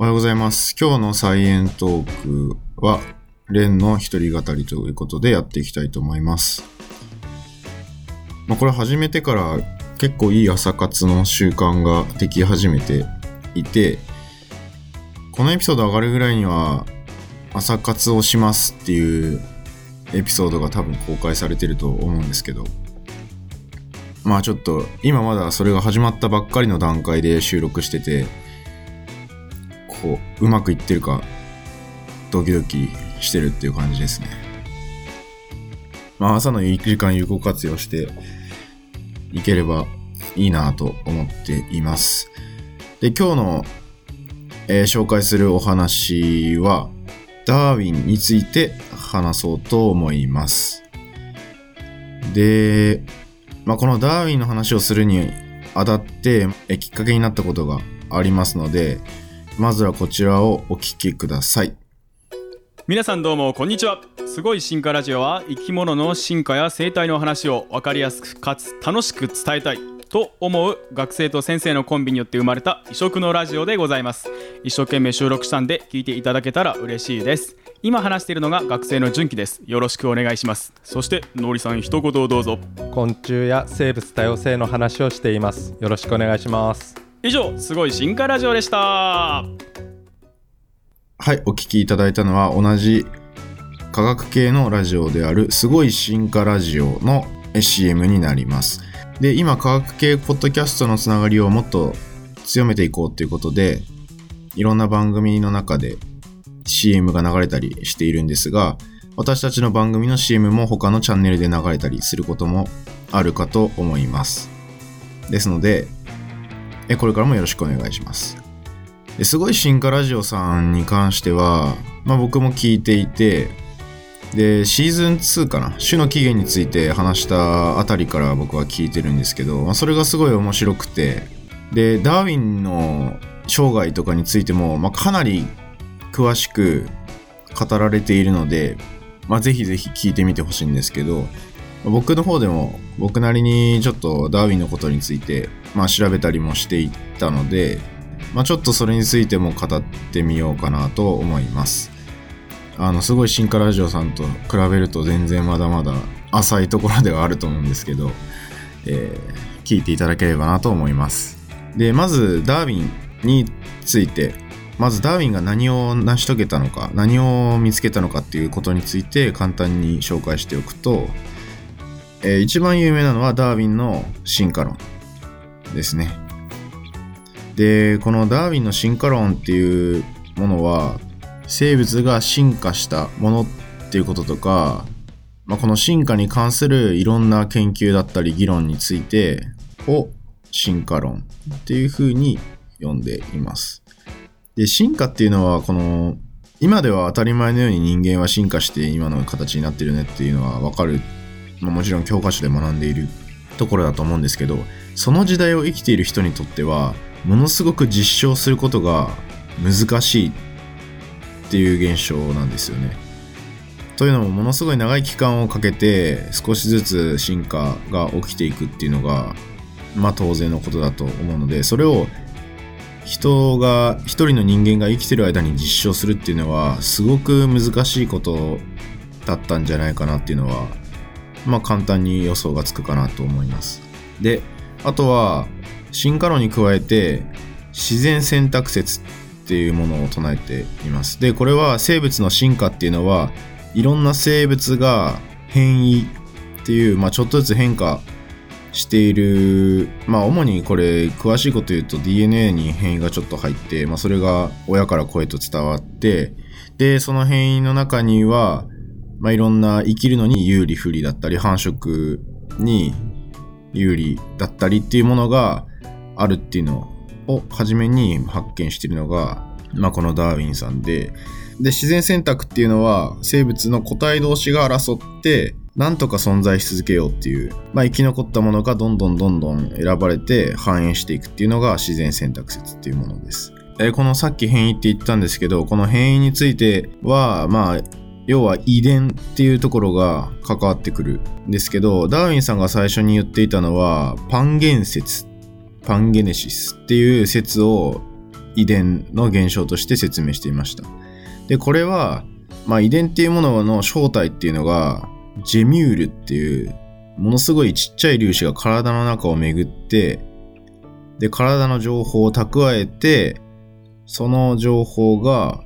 おはようございます。今日のサイエントークは、レンの一人語りということでやっていきたいと思います。まあ、これ始めてから結構いい朝活の習慣ができ始めていて、このエピソード上がるぐらいには、朝活をしますっていうエピソードが多分公開されてると思うんですけど、まあちょっと今まだそれが始まったばっかりの段階で収録してて、こう、うまくいってるか、ドキドキしてるっていう感じですね。まあ朝の1時間有効活用していければいいなと思っています。で、今日の、えー紹介するお話は、ダーウィンについて話そうと思います。で、まあ、このダーウィンの話をするにあたってえきっかけになったことがありますので、まずはこちらをお聞きください。皆さんどうもこんにちは。すごい進化ラジオは生き物の進化や生態の話を分かりやすくかつ楽しく伝えたいと思う学生と先生のコンビによって生まれた異色のラジオでございます。一生懸命収録したんで聞いていただけたら嬉しいです。今話しているのが学生の純喜です。よろしくお願いします。そしてのりさん一言をどうぞ。昆虫や生物多様性の話をしています。よろしくお願いします以上すごい進化ラジオでしたはい、お聞きいただいたのは同じ科学系のラジオであるすごい進化ラジオの CM になります。で、今科学系ポッドキャストのつながりをもっと強めていこうということで、いろんな番組の中で CM が流れたりしているんですが、私たちの番組の CM も他のチャンネルで流れたりすることもあるかと思います。ですので、えこれからもよろしくお願いします。すごい進化ラジオさんに関しては、まあ、僕も聞いていてでシーズン2かな？種の起源について話したあたりから僕は聞いてるんですけど、まあ、それがすごい面白くてでダーウィンの生涯とかについても、まあ、かなり詳しく語られているので、まあ、ぜひぜひ聞いてみてほしいんですけど僕の方でも僕なりにちょっとダーウィンのことについて、まあ、調べたりもしていったので、まあ、ちょっとそれについても語ってみようかなと思います。あの、すごい進化ラジオさんと比べると全然まだまだ浅いところではあると思うんですけど、えー聞いていただければなと思います。で、まずダーウィンについて、まずダーウィンが何を成し遂げたのか、何を見つけたのかっていうことについて簡単に紹介しておくと、えー一番有名なのはダーウィンの進化論ですね。で、このダーウィンの進化論っていうものは、生物が進化したものっていうこととか、まあ、この進化に関するいろんな研究だったり議論についてを進化論っていうふうに呼んでいます。で、進化っていうのは、この、今では当たり前のように人間は進化して今の形になってるねっていうのはわかる、もちろん教科書で学んでいるところだと思うんですけど、その時代を生きている人にとっては、ものすごく実証することが難しいっていう現象なんですよね。というのもものすごい長い期間をかけて少しずつ進化が起きていくっていうのがまあ当然のことだと思うのでそれを人が一人の人間が生きてる間に実証するっていうのはすごく難しいことだったんじゃないかなっていうのはまあ簡単に予想がつくかなと思います。であとは進化論に加えて自然選択説っていうものを唱えています。でこれは生物の進化っていうのはいろんな生物が変異っていう、まあ、ちょっとずつ変化しているまあ主にこれ詳しいこと言うと DNA に変異がちょっと入って、まあ、それが親から声と伝わってでその変異の中には、まあ、いろんな生きるのに有利不利だったり繁殖に有利だったりっていうものがあるっていうのを初めに発見しているのが、まあ、このダーウィンさんでで自然選択っていうのは生物の個体同士が争ってなんとか存在し続けようっていう、まあ、生き残ったものがどんどんどんどん選ばれて繁栄していくっていうのが自然選択説っていうものです。えこのさっき変異って言ったんですけどこの変異についてはまあ要は遺伝っていうところが関わってくるんですけどダーウィンさんが最初に言っていたのはパンゲン説パンゲネシスっていう説を遺伝の現象として説明していました。で、これは、まあ、遺伝っていうものの正体っていうのが、ジェミュールっていう、ものすごいちっちゃい粒子が体の中を巡って、で、体の情報を蓄えて、その情報が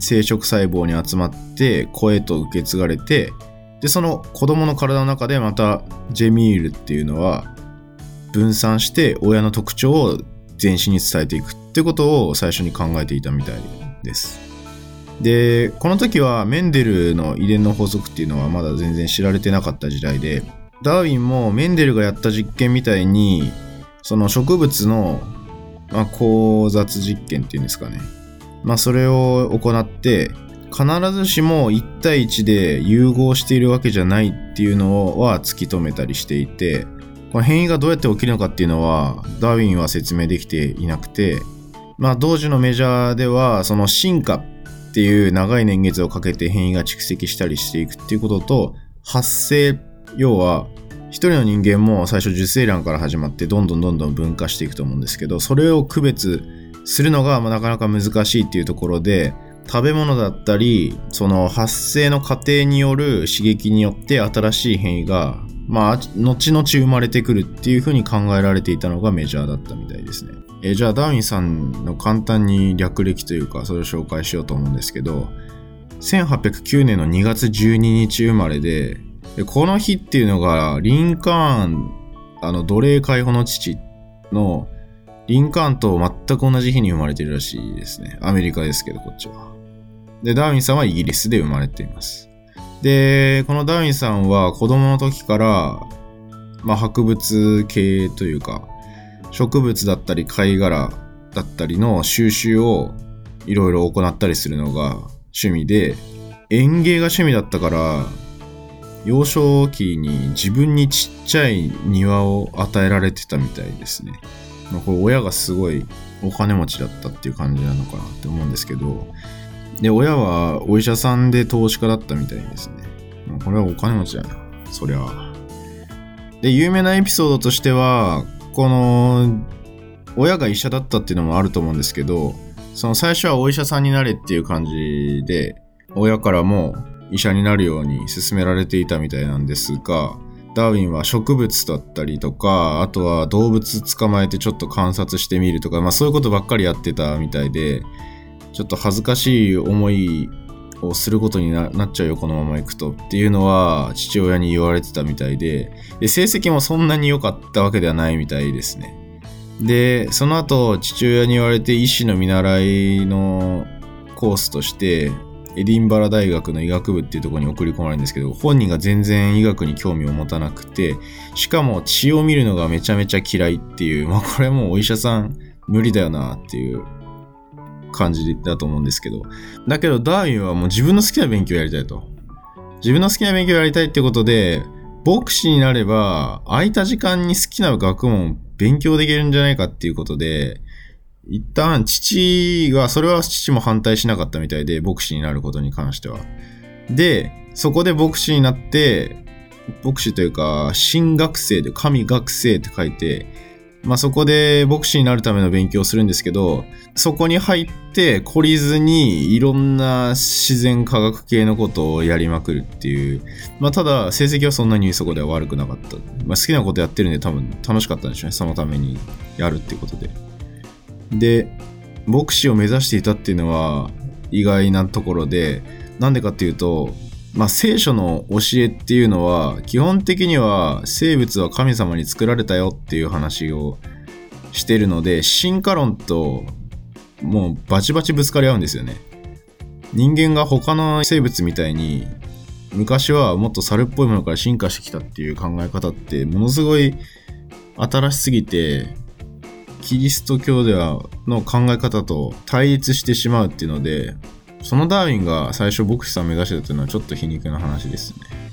生殖細胞に集まって声と受け継がれて、で、その子供の体の中でまたジェミールっていうのは分散して親の特徴を全身に伝えていくってことを最初に考えていたみたいです。で、この時はメンデルの遺伝の法則っていうのはまだ全然知られてなかった時代で、ダーウィンもメンデルがやった実験みたいに、その植物の、まあ、交雑実験っていうんですかね。まあ、それを行って、必ずしも1対1で融合しているわけじゃないっていうのは突き止めたりしていて、この変異がどうやって起きるのかっていうのは、ダーウィンは説明できていなくて、まあ、同時のメジャーでは、その進化っていう長い年月をかけて変異が蓄積したりしていくっていうことと、発生、要は、一人の人間も最初受精卵から始まってどんどんどんどん分化していくと思うんですけど、それを区別するのがなかなか難しいっていうところで、食べ物だったり、その発生の過程による刺激によって新しい変異が、まあ、後々生まれてくるっていうふうに考えられていたのがメジャーだったみたいですね。えじゃあ、ダーウンさんの簡単に略歴というか、それを紹介しようと思うんですけど、1809年の2月12日生まれで、この日っていうのが、リンカーン、あの、奴隷解放の父の、リンカーンと全く同じ日に生まれてるらしいですね。アメリカですけど、こっちは。で、ダーウィンさんはイギリスで生まれています。で、このダーウィンさんは子供の時から、まあ、博物系というか、植物だったり貝殻だったりの収集をいろいろ行ったりするのが趣味で、園芸が趣味だったから、幼少期に自分にちっちゃい庭を与えられてたみたいですね。まあこれ親がすごいお金持ちだったっていう感じなのかなって思うんですけど、で、親はお医者さんで投資家だったみたいですね。まあこれはお金持ちだな。そりゃ。で、有名なエピソードとしては、この、親が医者だったっていうのもあると思うんですけど、その最初はお医者さんになれっていう感じで、親からも医者になるように勧められていたみたいなんですが、ダーウィンは植物だったりとか、あとは動物捕まえてちょっと観察してみるとか、まあそういうことばっかりやってたみたいで、ちょっと恥ずかしい思いをすることになっちゃうよ、このまま行くと。っていうのは父親に言われてたみたいで、で成績もそんなに良かったわけではないみたいですね。で、その後、父親に言われて医師の見習いのコースとして、エディンバラ大学の医学部っていうところに送り込まれるんですけど、本人が全然医学に興味を持たなくて、しかも血を見るのがめちゃめちゃ嫌いっていう、まあこれもうお医者さん無理だよなっていう感じだと思うんですけど。だけどダーウィンはもう自分の好きな勉強やりたいと。自分の好きな勉強やりたいってことで、牧師になれば空いた時間に好きな学問を勉強できるんじゃないかっていうことで、一旦父が、それは父も反対しなかったみたいで、牧師になることに関しては。で、そこで牧師になって、牧師というか、神学生で、神学生って書いて、まあそこで牧師になるための勉強をするんですけど、そこに入って懲りずにいろんな自然科学系のことをやりまくるっていう。まあただ成績はそんなにそこでは悪くなかった。まあ好きなことやってるんで多分楽しかったんでしょうね。そのためにやるっていうことで。で、牧師を目指していたっていうのは意外なところで、なんでかっていうと、まあ、聖書の教えっていうのは基本的には生物は神様に作られたよっていう話をしてるので進化論ともうバチバチぶつかり合うんですよね。人間が他の生物みたいに昔はもっと猿っぽいものから進化してきたっていう考え方ってものすごい新しすぎてキリスト教ではの考え方と対立してしまうっていうのでそのダーウィンが最初牧師さん目指してたっていうのはちょっと皮肉な話ですね。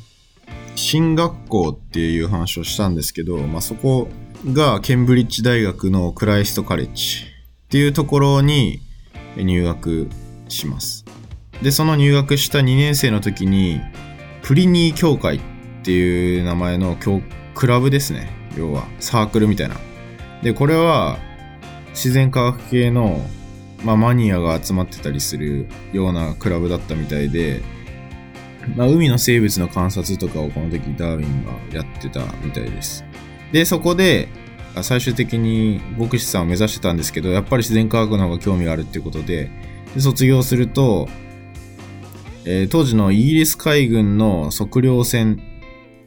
進学校っていう話をしたんですけど、まあ、そこがケンブリッジ大学のクライストカレッジっていうところに入学します。で、その入学した2年生の時にプリニー協会っていう名前のクラブですね。要はサークルみたいな。で、これは自然科学系の、まあ、マニアが集まってたりするようなクラブだったみたいで、まあ、海の生物の観察とかをこの時ダーウィンがやってたみたいです。で、そこで、最終的に牧師さんを目指してたんですけど、やっぱり自然科学の方が興味があるっていうことで、で卒業すると、えー、当時のイギリス海軍の測量船、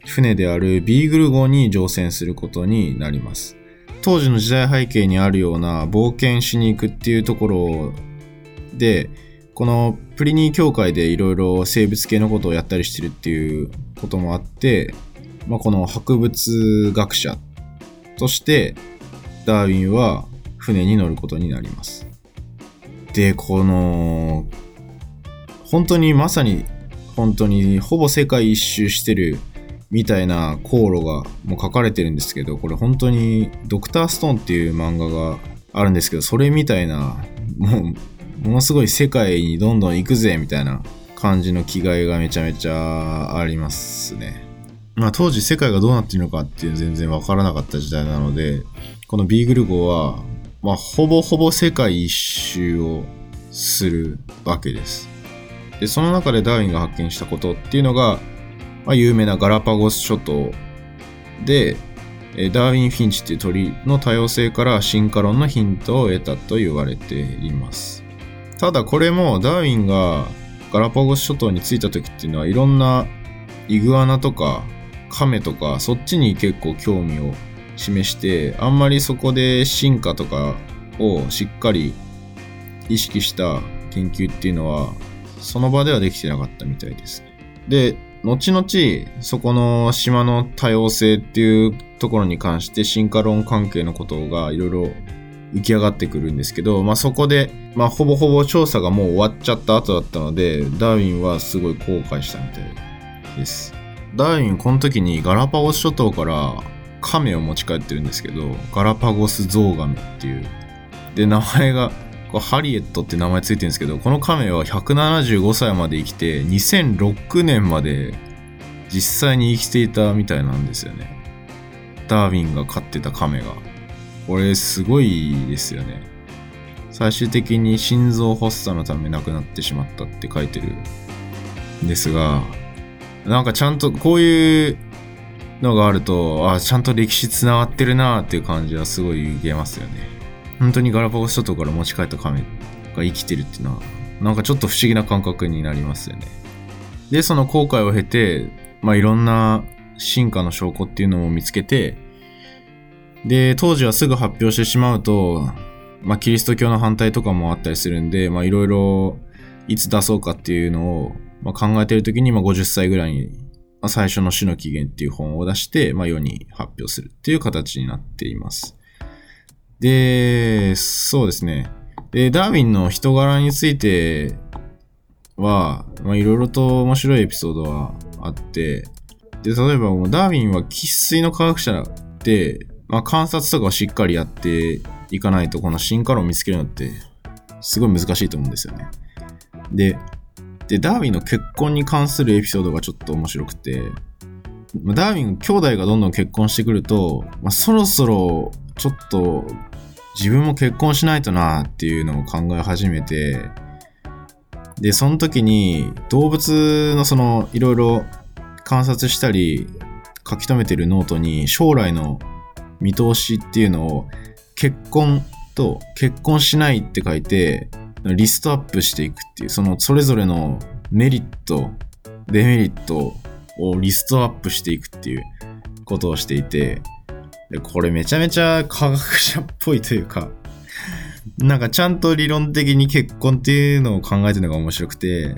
船であるビーグル号に乗船することになります。当時の時代背景にあるような冒険しに行くっていうところで、このプリニー協会でいろいろ生物系のことをやったりしてるっていうこともあって、まあ、この博物学者としてダーウィンは船に乗ることになります。で、この、本当にまさに本当にほぼ世界一周してるみたいな航路がもう書かれてるんですけど、これ本当にドクターストーンっていう漫画があるんですけど、それみたいな、もう、ものすごい世界にどんどん行くぜみたいな感じの気概がめちゃめちゃありますね。まあ当時世界がどうなっているのかっていう全然わからなかった時代なので、このビーグル号は、まあほぼほぼ世界一周をするわけです。で、その中でダーウィンが発見したことっていうのが、まあ、有名なガラパゴス諸島で、えダーウィン・フィンチっていう鳥の多様性から進化論のヒントを得たと言われています。ただこれもダーウィンがガラパゴス諸島に着いた時っていうのはいろんなイグアナとかカメとかそっちに結構興味を示してあんまりそこで進化とかをしっかり意識した研究っていうのはその場ではできてなかったみたいです。で、後々、そこの島の多様性っていうところに関して進化論関係のことがいろいろ浮き上がってくるんですけど、まあそこで、まあほぼほぼ調査がもう終わっちゃった後だったので、ダーウィンはすごい後悔したみたいです。ダーウィンこの時にガラパゴス諸島から亀を持ち帰ってるんですけど、ガラパゴスゾウガメっていう。で、名前がハリエットって名前ついてるんですけど、この亀は175歳まで生きて、2006年まで実際に生きていたみたいなんですよね。ダーウィンが飼ってた亀が。これすごいですよね。最終的に心臓発作のため亡くなってしまったって書いてるんですが、なんかちゃんとこういうのがあると、あ、ちゃんと歴史繋がってるなーっていう感じはすごい受けますよね。本当にガラパゴス諸島から持ち帰った亀が生きてるっていうのは、なんかちょっと不思議な感覚になりますよね。で、その後悔を経て、まあいろんな進化の証拠っていうのを見つけて、で、当時はすぐ発表してしまうと、まあキリスト教の反対とかもあったりするんで、まあいろいろいつ出そうかっていうのを、まあ、考えてる時に、まあ50歳ぐらいに、まあ、最初の死の起源っていう本を出して、まあ世に発表するっていう形になっています。で、そうですね。で、ダーウィンの人柄については、まあ、いろいろと面白いエピソードはあって、で、例えばもうダーウィンは喫水の科学者で、まあ、観察とかをしっかりやっていかないと、この進化論を見つけるのって、すごい難しいと思うんですよね。で、で、ダーウィンの結婚に関するエピソードがちょっと面白くて、ダーウィン兄弟がどんどん結婚してくると、まあ、そろそろちょっと自分も結婚しないとなっていうのを考え始めて、で、その時に動物のそのいろいろ観察したり書き留めてるノートに将来の見通しっていうのを結婚と結婚しないって書いてリストアップしていくっていうそのそれぞれのメリットデメリットをリストアップしていくっていうことをしていてこれめちゃめちゃ科学者っぽいというか、なんかちゃんと理論的に結婚っていうのを考えてるのが面白くて、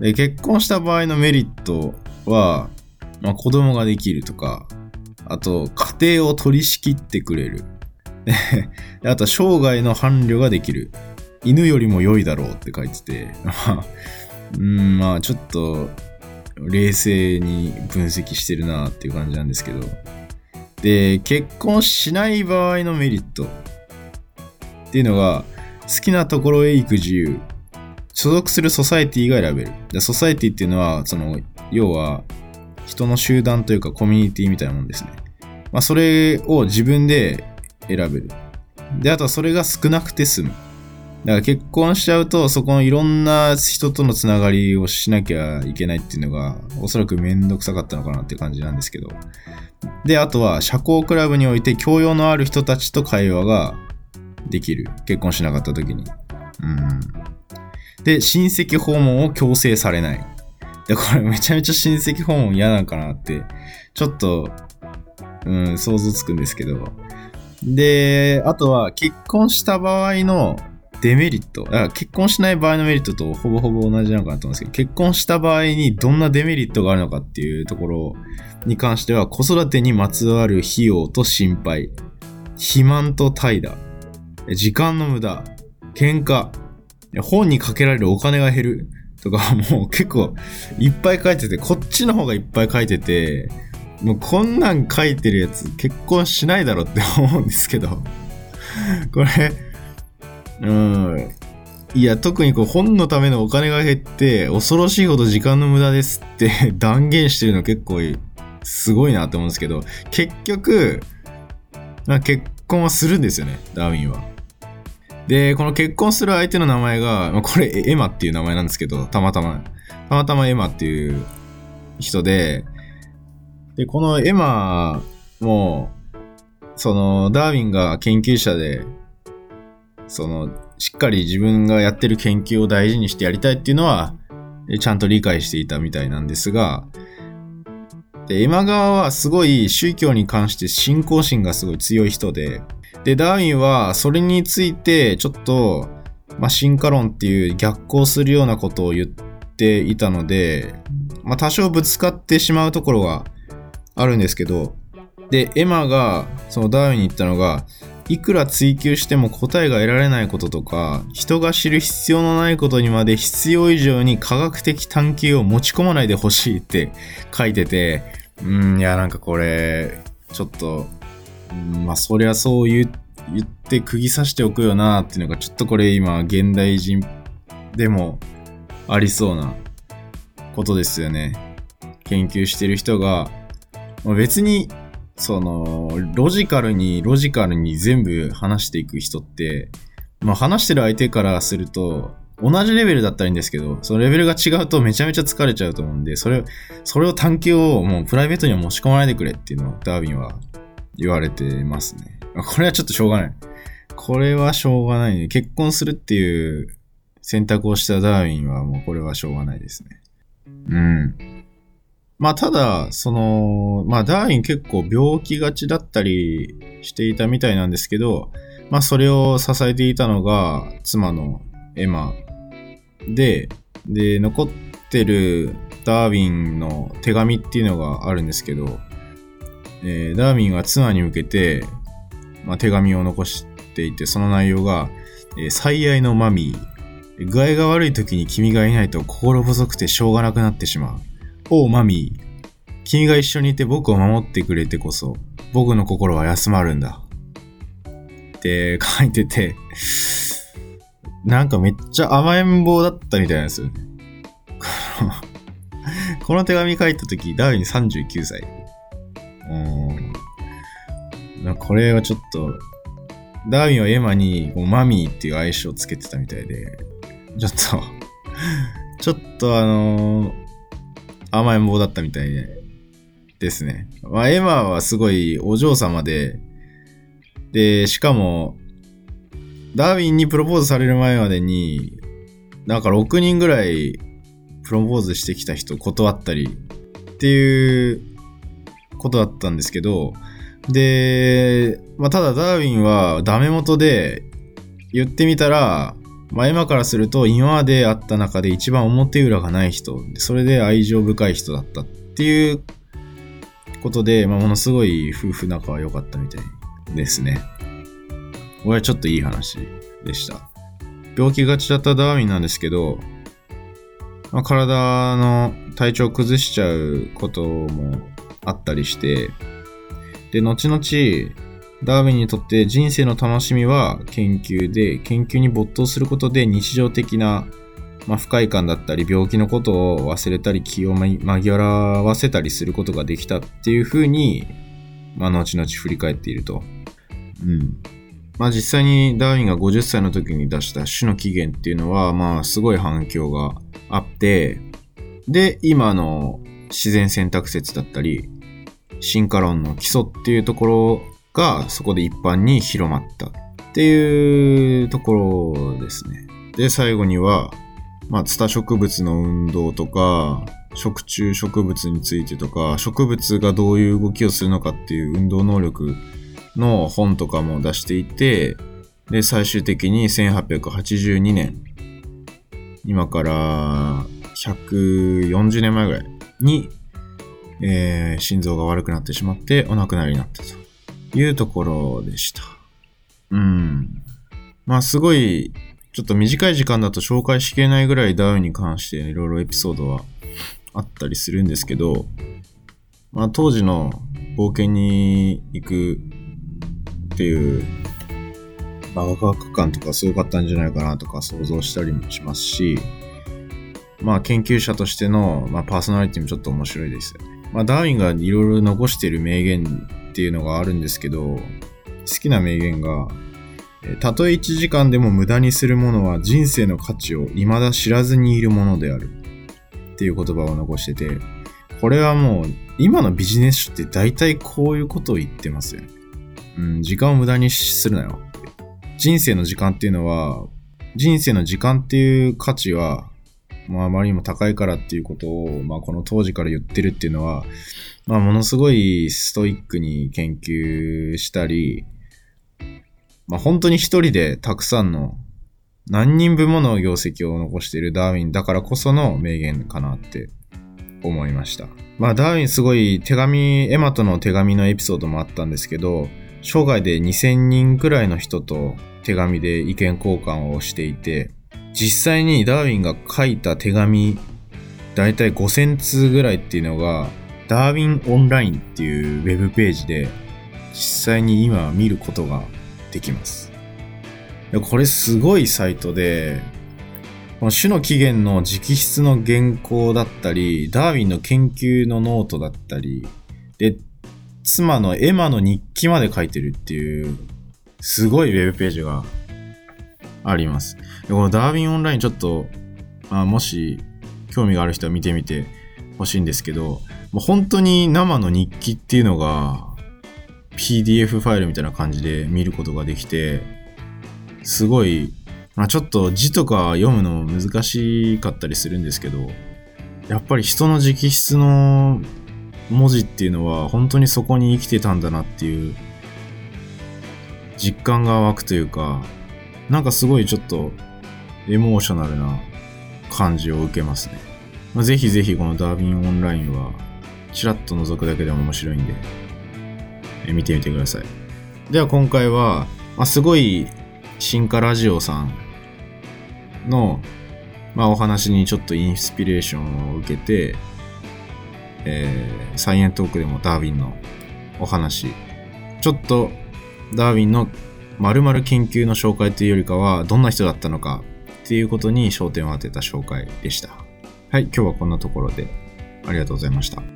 結婚した場合のメリットは、まあ、子供ができるとか、あと家庭を取り仕切ってくれる。あと生涯の伴侶ができる。犬よりも良いだろうって書いてて、うん、まあちょっと冷静に分析してるなっていう感じなんですけど、で、結婚しない場合のメリットっていうのが、好きなところへ行く自由、所属するソサエティが選べる。でソサエティっていうのは、その、要は、人の集団というかコミュニティみたいなもんですね。まあ、それを自分で選べる。で、あとはそれが少なくて済む。だから結婚しちゃうと、そこのいろんな人とのつながりをしなきゃいけないっていうのが、おそらくめんどくさかったのかなって感じなんですけど。で、あとは、社交クラブにおいて教養のある人たちと会話ができる。結婚しなかった時に。うん。で、親戚訪問を強制されない。で、これめちゃめちゃ親戚訪問嫌なのかなって、ちょっと、うん、想像つくんですけど。で、あとは結婚した場合のデメリット。結婚しない場合のメリットとほぼほぼ同じなのかなと思うんですけど、結婚した場合にどんなデメリットがあるのかっていうところに関しては、子育てにまつわる費用と心配、肥満と怠惰、時間の無駄、喧嘩、本にかけられるお金が減る。とか、もう結構いっぱい書いてて、こっちの方がいっぱい書いてて、もうこんなん書いてるやつ結婚しないだろって思うんですけど、これ、うん。いや、特にこう本のためのお金が減って、恐ろしいほど時間の無駄ですって 断言してるの結構すごいなって思うんですけど、結局、まあ、結婚はするんですよね、ダーウィンは。で、この結婚する相手の名前が、まあ、これエマっていう名前なんですけど、たまたま、たまたまエマっていう人で、で、このエマも、その、ダーウィンが研究者で、その、しっかり自分がやってる研究を大事にしてやりたいっていうのは、ちゃんと理解していたみたいなんですが、で、エマ側はすごい宗教に関して信仰心がすごい強い人で、で、ダーウィンはそれについてちょっと、まあ、進化論っていう逆行するようなことを言っていたので、まあ、多少ぶつかってしまうところがあるんですけど、で、エマがそのダーウィンに言ったのが、いくら追求しても答えが得られないこととか、人が知る必要のないことにまで必要以上に科学的探求を持ち込まないでほしいって書いてて、うん、いや、なんかこれ、ちょっと、まあ、そりゃそう言言って釘刺しておくよなっていうのが、ちょっとこれ今、現代人でもありそうなことですよね。研究してる人が、別にその、ロジカルに、ロジカルに全部話していく人って、まあ話してる相手からすると、同じレベルだったらいいんですけど、そのレベルが違うとめちゃめちゃ疲れちゃうと思うんで、それ、それを探求をもうプライベートには持ち込まないでくれっていうのをダーウィンは言われてますね。これはちょっとしょうがない。これはしょうがないね。結婚するっていう選択をしたダーウィンはもうこれはしょうがないですね。うん。まあただ、その、まあダーウィン結構病気がちだったりしていたみたいなんですけど、まあそれを支えていたのが妻のエマで、で、残ってるダーウィンの手紙っていうのがあるんですけど、えー、ダーウィンは妻に向けて、まあ、手紙を残していて、その内容が、えー、最愛のマミー、具合が悪い時に君がいないと心細くてしょうがなくなってしまう。おう、マミー。君が一緒にいて僕を守ってくれてこそ、僕の心は休まるんだ。って書いてて、なんかめっちゃ甘えん坊だったみたいなんですよね。この手紙書いた時、ダーウィン39歳。うん。これはちょっと、ダーウィンはエマにこうマミーっていう愛称をつけてたみたいで、ちょっとちょっとあのー甘えん坊だったみたいで、すね。まあ、エマはすごいお嬢様で、で、しかも、ダーウィンにプロポーズされる前までに、なんか6人ぐらいプロポーズしてきた人断ったりっていうことだったんですけど、で、まあ、ただダーウィンはダメ元で言ってみたら、まあ、今からすると今まで会った中で一番表裏がない人、それで愛情深い人だったっていうことで、まあ、ものすごい夫婦仲は良かったみたいですね。これはちょっといい話でした。病気がちだったダーウィンなんですけど、まあ、体の体調を崩しちゃうこともあったりして、で、後々、ダーウィンにとって人生の楽しみは研究で、研究に没頭することで日常的な、まあ、不快感だったり病気のことを忘れたり気を紛らわせたりすることができたっていうふうに、まあ、後々振り返っていると。うん。まあ実際にダーウィンが50歳の時に出した種の起源っていうのは、まあすごい反響があって、で、今の自然選択説だったり、進化論の基礎っていうところがそこで一般に広まったっていうところですね。で、最後には、まあ、ツタ植物の運動とか、食虫植物についてとか、植物がどういう動きをするのかっていう運動能力の本とかも出していて、で、最終的に1882年、今から140年前ぐらいに、えー心臓が悪くなってしまってお亡くなりになったというところでした。うん。まあすごい、ちょっと短い時間だと紹介しきれないぐらいダウンに関していろいろエピソードはあったりするんですけど、まあ当時の冒険に行くっていう、まあワクワク感とかすごかったんじゃないかなとか想像したりもしますし、まあ研究者としての、まあ、パーソナリティもちょっと面白いですよね。まあダーウィンがいろいろ残している名言っていうのがあるんですけど、好きな名言が、たとえ1時間でも無駄にするものは人生の価値を未だ知らずにいるものであるっていう言葉を残してて、これはもう今のビジネス書って大体こういうことを言ってますよね。うん、時間を無駄にするなよ。人生の時間っていうのは、人生の時間っていう価値は、まあ、あまりにも高いからっていうことを、まあ、この当時から言ってるっていうのは、まあ、ものすごいストイックに研究したり、まあ、本当に一人でたくさんの何人分もの業績を残しているダーウィンだからこその名言かなって思いました。まあ、ダーウィンすごい手紙、エマとの手紙のエピソードもあったんですけど、生涯で2000人くらいの人と手紙で意見交換をしていて、実際にダーウィンが書いた手紙、だいたい5000通ぐらいっていうのが、ダーウィンオンラインっていうウェブページで、実際に今見ることができます。これすごいサイトで、この種の起源の直筆の原稿だったり、ダーウィンの研究のノートだったり、で、妻のエマの日記まで書いてるっていう、すごいウェブページがあります。このダーウィンオンラインちょっと、あもし興味がある人は見てみてほしいんですけど、もう本当に生の日記っていうのが PDF ファイルみたいな感じで見ることができて、すごい、まあ、ちょっと字とか読むの難しかったりするんですけど、やっぱり人の直筆の文字っていうのは本当にそこに生きてたんだなっていう実感が湧くというか、なんかすごいちょっとエモーショナルな感じを受けますね。ま、ぜひぜひこのダービンオンラインはちらっと覗くだけでも面白いんで、え見てみてください。では今回は、まあ、すごい進化ラジオさんの、まあ、お話にちょっとインスピレーションを受けて、えーサイエントークでもダーウィンのお話、ちょっとダーウィンの〇〇研究の紹介というよりかは、どんな人だったのかっていうことに焦点を当てた紹介でした。はい、今日はこんなところでありがとうございました。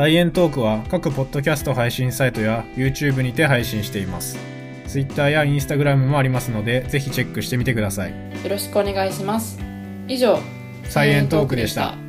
サイエントークは各ポッドキャスト配信サイトや YouTube にて配信しています。Twitter や Instagram もありますので、ぜひチェックしてみてください。よろしくお願いします以上サイエントークでした。